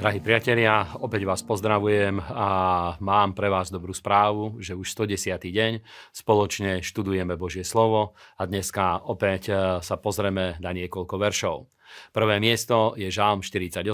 Drahí priatelia, opäť vás pozdravujem a mám pre vás dobrú správu, že už 110. deň spoločne študujeme Božie slovo a dneska opäť e, sa pozrieme na niekoľko veršov. Prvé miesto je Žálm 48,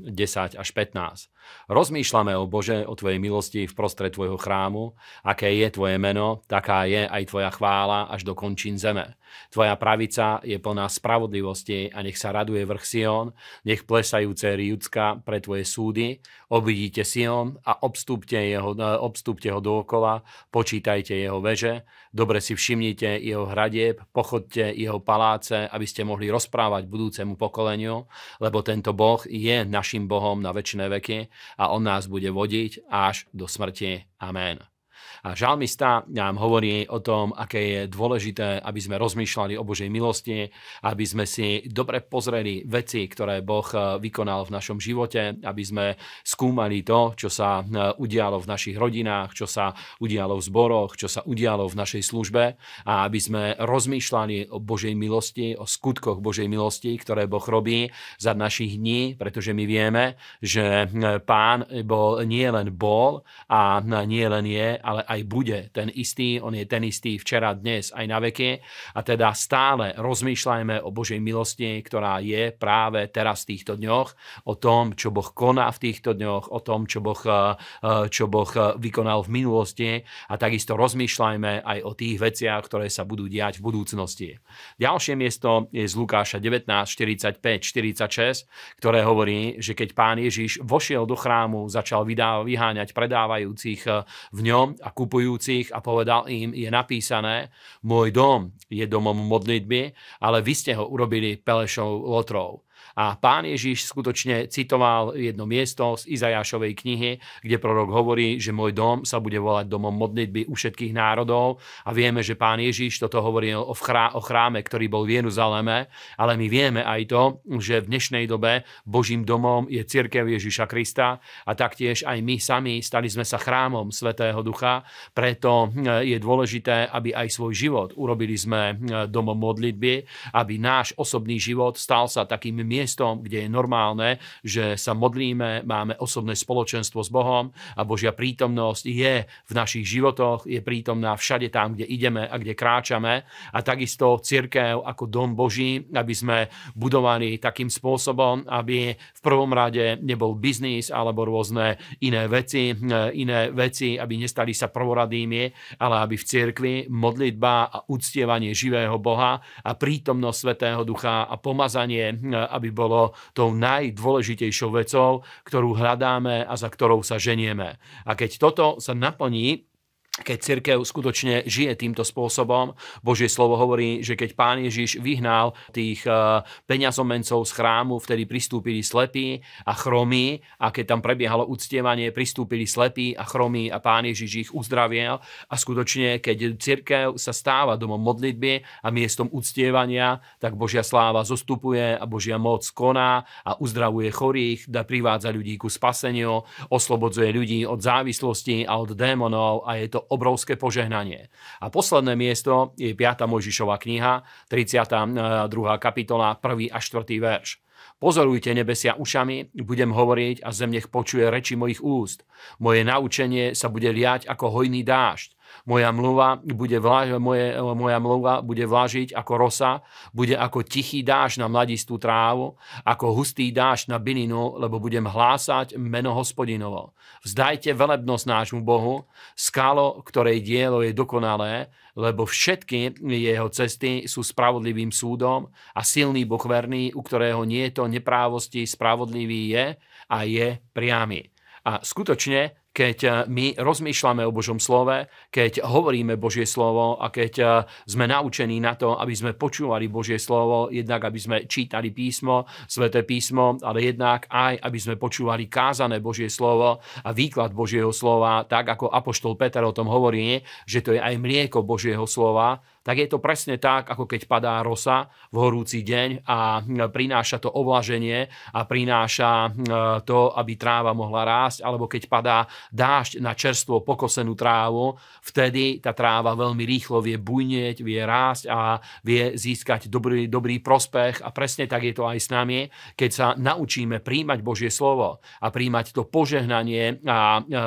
10 až 15. Rozmýšľame o Bože, o Tvojej milosti v prostred Tvojho chrámu, aké je Tvoje meno, taká je aj Tvoja chvála až do končín zeme. Tvoja pravica je plná spravodlivosti a nech sa raduje vrch Sion, nech plesajú céry Judska pre Tvoje súdy, obvidíte Sion a obstúpte, jeho, obstúpte ho dookola, počítajte jeho veže, dobre si všimnite jeho hradieb, pochodte jeho paláce, aby ste mohli rozprávať budúcemu pokoleniu, lebo tento Boh je našim Bohom na väčšie veky a on nás bude vodiť až do smrti. Amen. A žalmista nám hovorí o tom, aké je dôležité, aby sme rozmýšľali o Božej milosti, aby sme si dobre pozreli veci, ktoré Boh eh, vykonal v našom živote, aby sme skúmali to, čo sa eh, udialo v našich rodinách, čo sa udialo v zboroch, čo sa udialo v našej službe. A aby sme rozmýšľali o Božej milosti, o skutkoch Božej milosti, ktoré Boh robí za našich dní, pretože my vieme, že eh, Pán bol nie len bol a nie len je, ale aj aj bude ten istý, on je ten istý včera, dnes, aj na veky. A teda stále rozmýšľajme o Božej milosti, ktorá je práve teraz v týchto dňoch, o tom, čo Boh koná v týchto dňoch, o tom, čo Boh, eh, čo boh vykonal v minulosti a takisto rozmýšľajme aj o tých veciach, ktoré sa budú diať v budúcnosti. Ďalšie miesto je z Lukáša 19, 45, 46, ktoré hovorí, že keď pán Ježiš vošiel do chrámu, začal vyháňať predávajúcich eh, v ňom a kupujúcich a povedal im, je napísané, môj dom je domom modlitby, ale vy ste ho urobili pelešou lotrov. A pán Ježiš skutočne citoval jedno miesto z Izajášovej knihy, kde prorok hovorí, že môj dom sa bude volať domom modlitby u všetkých národov. A vieme, že pán Ježiš toto hovoril o, chrá, o chráme, ktorý bol v Jeruzaleme, ale my vieme aj to, že v dnešnej dobe Božím domom je církev Ježiša Krista. A taktiež aj my sami stali sme sa chrámom Svetého Ducha, preto hm, je dôležité, aby aj svoj život urobili sme hm, domom modlitby, aby náš osobný život stal sa takým miestom, miestom, kde je normálne, že sa modlíme, máme osobné spoločenstvo s Bohom a Božia prítomnosť je v našich životoch, je prítomná všade tam, kde ideme a kde kráčame. A takisto církev ako dom Boží, aby sme budovali takým spôsobom, aby v prvom rade nebol biznis alebo rôzne iné veci, iné veci, aby nestali sa prvoradými, ale aby v cirkvi modlitba a uctievanie živého Boha a prítomnosť Svetého Ducha a pomazanie, aby bolo tou najdôležitejšou vecou, ktorú hľadáme a za ktorou sa ženieme. A keď toto sa naplní, keď cirkev skutočne žije týmto spôsobom. Božie slovo hovorí, že keď pán Ježiš vyhnal tých eh, peňazomencov z chrámu, vtedy pristúpili slepí a chromí a keď tam prebiehalo uctievanie, pristúpili slepí a chromí a pán Ježiš ich uzdraviel a skutočne, keď cirkev sa stáva domom modlitby a miestom uctievania, tak Božia sláva zostupuje a Božia moc koná a uzdravuje chorých, da privádza ľudí ku spaseniu, oslobodzuje ľudí od závislosti a od démonov a je to obrovské požehnanie. A posledné miesto je 5. Mojžišova kniha, 32. kapitola, 1. a 4. verš. Pozorujte nebesia ušami, budem hovoriť a zem nech počuje reči mojich úst. Moje naučenie sa bude liať ako hojný dážď. Moja mluva bude, vláž, moje, moja mluva bude vlážiť ako rosa, bude ako tichý dáž na mladistú trávu, ako hustý dáž na bylinu, lebo budem hlásať meno hospodinovo. Vzdajte velebnosť nášmu Bohu, skalo, ktorej dielo je dokonalé, lebo všetky jeho cesty sú spravodlivým súdom a silný Boh verný, u ktorého nie je to neprávosti, spravodlivý je a je priamy. A skutočne keď eh, my rozmýšľame o Božom slove, keď hovoríme Božie slovo a keď eh, sme naučení na to, aby sme počúvali Božie slovo, jednak aby sme čítali písmo, sveté písmo, ale jednak aj, aby sme počúvali kázané Božie slovo a výklad Božieho slova, tak ako Apoštol Peter o tom hovorí, že to je aj mlieko Božieho slova, tak je to presne tak, ako keď padá rosa v horúci deň a prináša to ovlaženie a prináša to, aby tráva mohla rásť, alebo keď padá dážď na čerstvo pokosenú trávu, vtedy tá tráva veľmi rýchlo vie bujnieť, vie rásť a vie získať dobrý, dobrý prospech. A presne tak je to aj s nami, keď sa naučíme príjmať Božie slovo a príjmať to požehnanie a, a,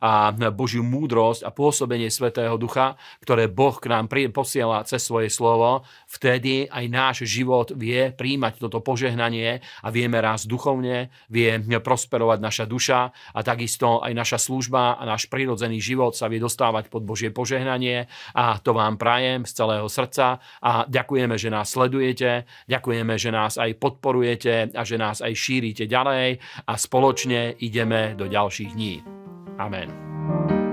a Božiu múdrosť a pôsobenie Svetého Ducha, ktoré Boh k nám posiela cez svoje slovo, vtedy aj náš život vie príjmať toto požehnanie a vieme raz duchovne, vie prosperovať naša duša a takisto aj naša služba a náš prirodzený život sa vie dostávať pod Božie požehnanie a to vám prajem z celého srdca a ďakujeme, že nás sledujete, ďakujeme, že nás aj podporujete a že nás aj šírite ďalej a spoločne ideme do ďalších dní. Amen.